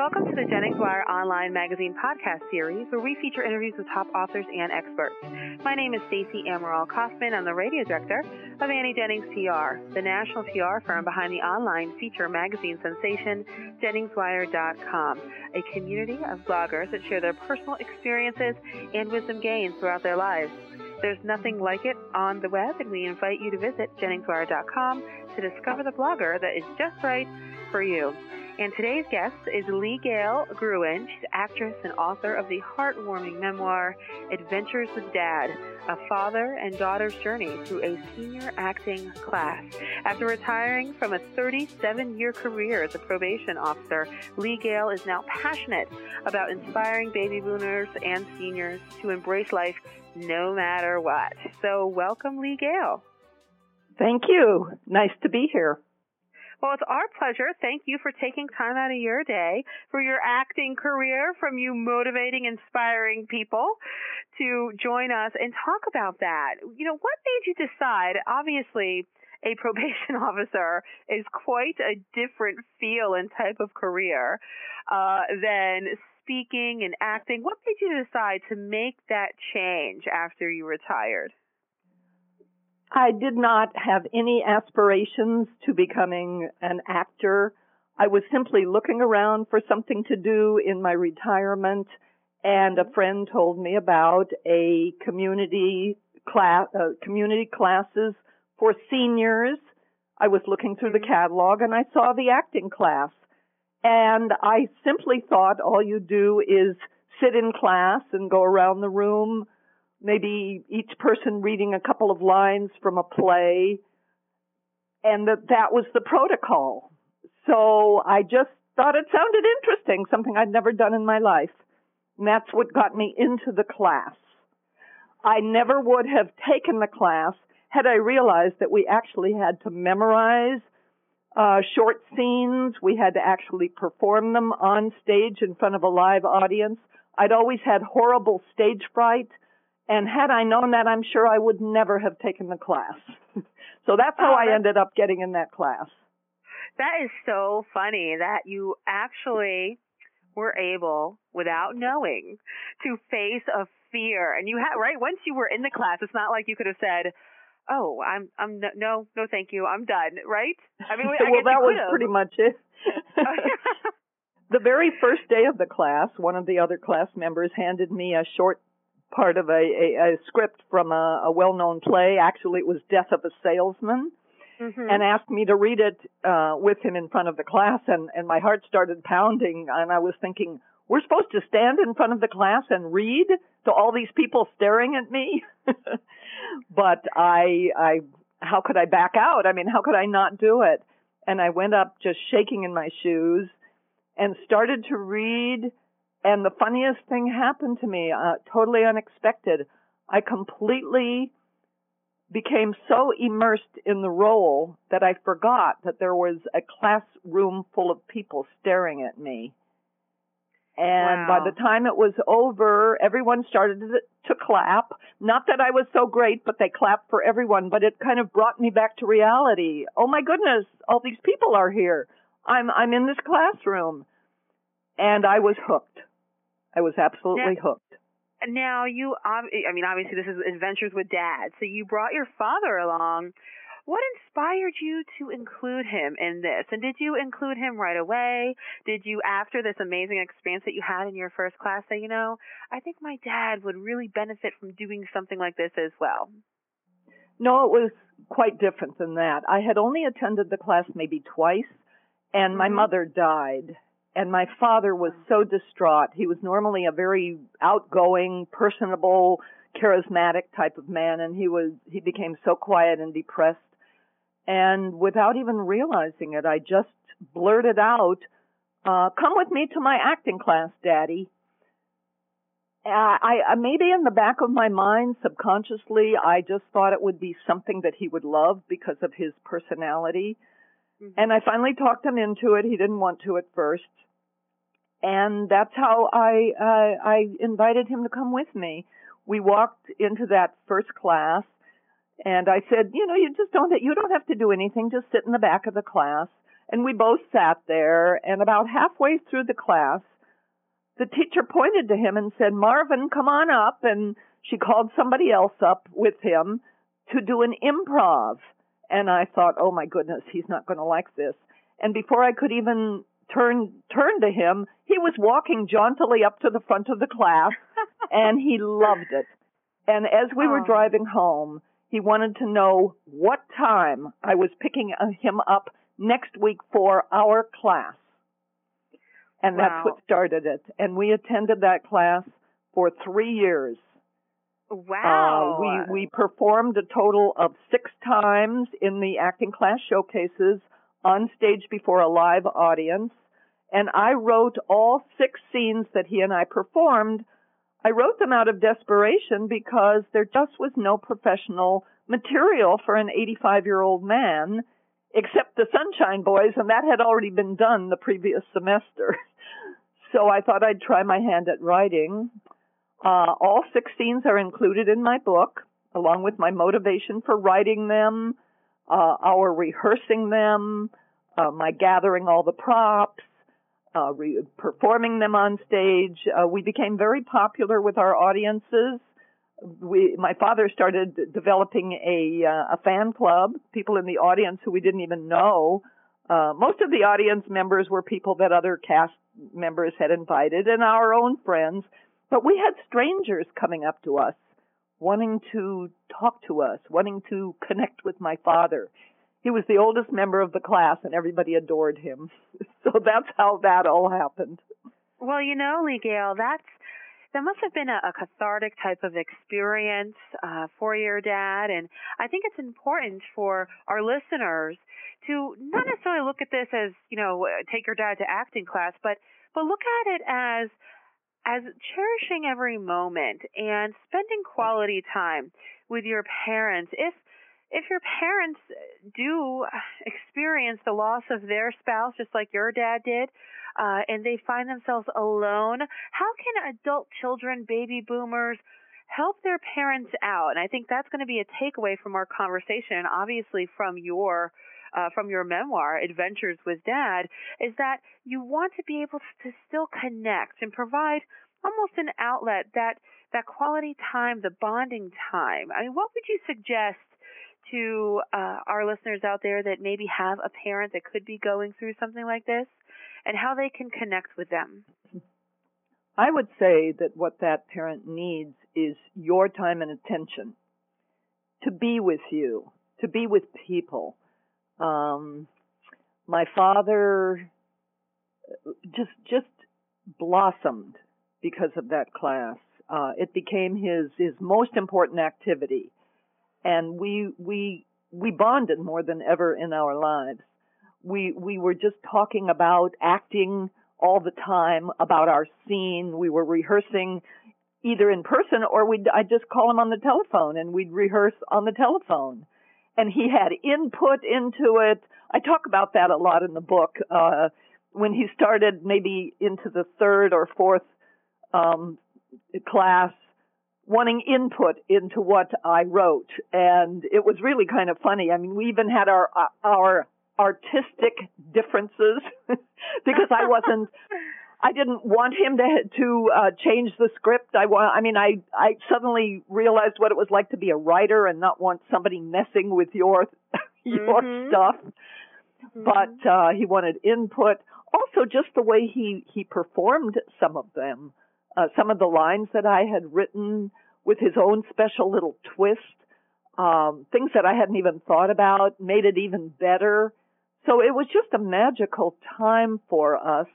Welcome to the Jennings Wire Online Magazine podcast series, where we feature interviews with top authors and experts. My name is Stacey Amaral Kaufman. I'm the radio director of Annie Jennings PR, the national PR firm behind the online feature magazine sensation, JenningsWire.com, a community of bloggers that share their personal experiences and wisdom gains throughout their lives. There's nothing like it on the web, and we invite you to visit JenningsWire.com to discover the blogger that is just right for you. And today's guest is Lee Gale Gruen. She's actress and author of the heartwarming memoir, Adventures with Dad, a father and daughter's journey through a senior acting class. After retiring from a 37 year career as a probation officer, Lee Gale is now passionate about inspiring baby boomers and seniors to embrace life no matter what. So, welcome, Lee Gale. Thank you. Nice to be here. Well, it's our pleasure. Thank you for taking time out of your day for your acting career from you motivating, inspiring people to join us and talk about that. You know, what made you decide? Obviously, a probation officer is quite a different feel and type of career uh, than speaking and acting. What made you decide to make that change after you retired? I did not have any aspirations to becoming an actor. I was simply looking around for something to do in my retirement and a friend told me about a community class, uh, community classes for seniors. I was looking through the mm-hmm. catalog and I saw the acting class. And I simply thought all you do is sit in class and go around the room maybe each person reading a couple of lines from a play, and that that was the protocol. So I just thought it sounded interesting, something I'd never done in my life. And that's what got me into the class. I never would have taken the class had I realized that we actually had to memorize uh, short scenes. We had to actually perform them on stage in front of a live audience. I'd always had horrible stage fright and had I known that, I'm sure I would never have taken the class. so that's how oh, I ended up getting in that class. That is so funny that you actually were able, without knowing, to face a fear. And you had, right, once you were in the class, it's not like you could have said, oh, I'm, I'm, no, no, thank you, I'm done, right? I mean, I well, that was pretty much it. the very first day of the class, one of the other class members handed me a short part of a, a, a script from a, a well-known play. Actually, it was Death of a Salesman. Mm-hmm. And asked me to read it uh, with him in front of the class, and, and my heart started pounding. And I was thinking, we're supposed to stand in front of the class and read to all these people staring at me. but I, I, how could I back out? I mean, how could I not do it? And I went up just shaking in my shoes and started to read and the funniest thing happened to me, uh, totally unexpected. I completely became so immersed in the role that I forgot that there was a classroom full of people staring at me. And wow. by the time it was over, everyone started to clap. Not that I was so great, but they clapped for everyone, but it kind of brought me back to reality. Oh my goodness, all these people are here. I'm, I'm in this classroom. And I was hooked. I was absolutely now, hooked. Now you, I mean, obviously this is Adventures with Dad. So you brought your father along. What inspired you to include him in this? And did you include him right away? Did you, after this amazing experience that you had in your first class, say, you know, I think my dad would really benefit from doing something like this as well? No, it was quite different than that. I had only attended the class maybe twice, and my mm-hmm. mother died and my father was so distraught. He was normally a very outgoing, personable, charismatic type of man and he was he became so quiet and depressed. And without even realizing it I just blurted out uh come with me to my acting class daddy. I, I maybe in the back of my mind subconsciously I just thought it would be something that he would love because of his personality Mm-hmm. And I finally talked him into it. He didn't want to at first. And that's how I, uh, I invited him to come with me. We walked into that first class and I said, you know, you just don't, you don't have to do anything. Just sit in the back of the class. And we both sat there, and about halfway through the class, the teacher pointed to him and said, Marvin, come on up. And she called somebody else up with him to do an improv. And I thought, oh my goodness, he's not going to like this. And before I could even turn turn to him, he was walking jauntily up to the front of the class, and he loved it. And as we were oh. driving home, he wanted to know what time I was picking uh, him up next week for our class. And wow. that's what started it. And we attended that class for three years. Wow. Uh, we, we performed a total of six times in the acting class showcases on stage before a live audience. And I wrote all six scenes that he and I performed. I wrote them out of desperation because there just was no professional material for an 85 year old man except the Sunshine Boys, and that had already been done the previous semester. so I thought I'd try my hand at writing. Uh, all six scenes are included in my book, along with my motivation for writing them, uh, our rehearsing them, uh, my gathering all the props, uh, re- performing them on stage. Uh, we became very popular with our audiences. We, my father started developing a uh, a fan club. People in the audience who we didn't even know. Uh, most of the audience members were people that other cast members had invited and our own friends. But we had strangers coming up to us, wanting to talk to us, wanting to connect with my father. He was the oldest member of the class and everybody adored him. So that's how that all happened. Well, you know, Lee Gale, that's that must have been a, a cathartic type of experience uh, for your dad, and I think it's important for our listeners to not necessarily look at this as you know take your dad to acting class, but but look at it as as cherishing every moment and spending quality time with your parents. If if your parents do experience the loss of their spouse, just like your dad did, uh, and they find themselves alone, how can adult children, baby boomers, help their parents out? And I think that's going to be a takeaway from our conversation, and obviously from your uh, from your memoir, Adventures with Dad, is that you want to be able to still connect and provide almost an outlet that that quality time, the bonding time. I mean, what would you suggest to uh, our listeners out there that maybe have a parent that could be going through something like this and how they can connect with them? I would say that what that parent needs is your time and attention to be with you, to be with people. Um, my father just just blossomed because of that class. Uh, it became his his most important activity and we we we bonded more than ever in our lives. We we were just talking about acting all the time, about our scene. We were rehearsing either in person or we'd I'd just call him on the telephone and we'd rehearse on the telephone. And he had input into it. I talk about that a lot in the book. Uh, when he started maybe into the third or fourth um, class, wanting input into what I wrote, and it was really kind of funny. I mean, we even had our our artistic differences because I wasn't. I didn't want him to to uh, change the script. I want. I mean, I I suddenly realized what it was like to be a writer and not want somebody messing with your your mm-hmm. stuff. Mm-hmm. But uh, he wanted input. Also, just the way he he performed some of them uh, some of the lines that I had written with his own special little twist, um, things that I hadn't even thought about, made it even better. So it was just a magical time for us.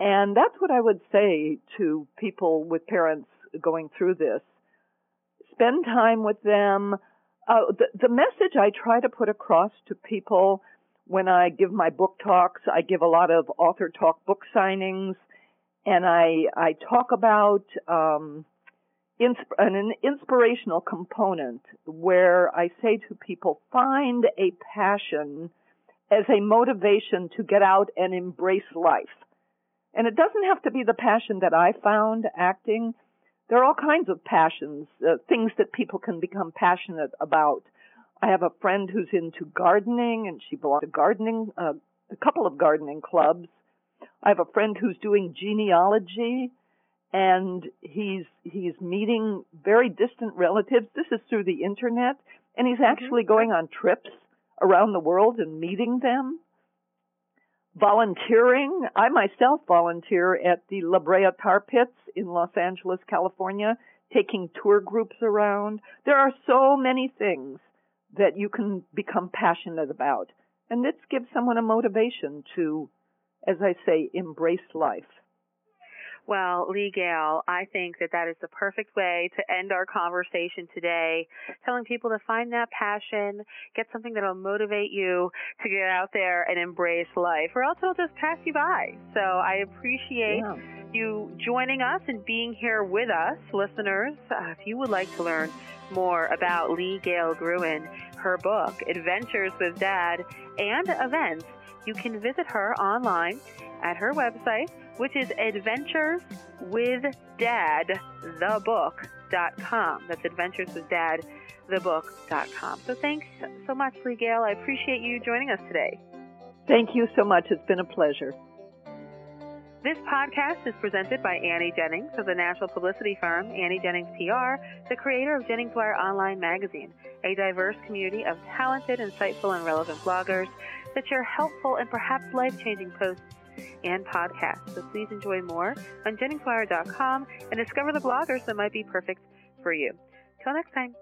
And that's what I would say to people with parents going through this. Spend time with them. Uh, the, the message I try to put across to people when I give my book talks, I give a lot of author talk book signings and I I talk about um, insp- an inspirational component where I say to people, find a passion as a motivation to get out and embrace life. And it doesn't have to be the passion that I found acting. There are all kinds of passions, uh, things that people can become passionate about. I have a friend who's into gardening and she belongs to a gardening uh, a couple of gardening clubs. I have a friend who's doing genealogy and he's he's meeting very distant relatives. This is through the internet and he's Mm-hmm. actually going on trips around the world and meeting them. Volunteering. I myself volunteer at the La Brea Tar Pits in Los Angeles, California, taking tour groups around. There are so many things that you can become passionate about. And this gives someone a motivation to, as I say, embrace life. Well, Lee Gale, I think that that is the perfect way to end our conversation today, telling people to find that passion, get something that'll motivate you to get out there and embrace life, or else it'll just pass you by. So I appreciate Yeah. you joining us and being here with us, listeners. Uh, if you would like to learn more about Lee Gale Gruen, her book, Adventures with Dad, and events, you can visit her online at her website, which is adventureswithdadthebook.com. That's adventureswithdadthebook.com. So thanks so much, Lee Gale. I appreciate you joining us today. Thank you so much. It's been a pleasure. This podcast is presented by Annie Jennings of the national publicity firm Annie Jennings PR, the creator of Jennings Wire Online Magazine, a diverse community of talented, insightful, and relevant bloggers that share helpful and perhaps life-changing posts and podcasts. So please enjoy more on JenningsWire.com and discover the bloggers that might be perfect for you. Till next time.